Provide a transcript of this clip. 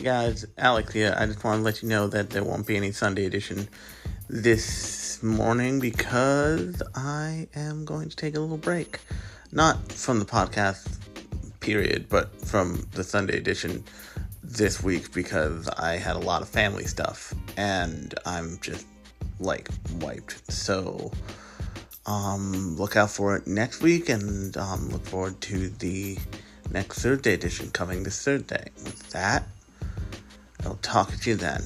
guys, Alex here. I just want to let you know that there won't be any Sunday edition this morning because I am going to take a little break. Not from the podcast, period, but from the Sunday edition this week because I had a lot of family stuff and I'm just like wiped. So, um, look out for it next week and um, look forward to the next Thursday edition coming this Thursday. With that, I'll talk to you then.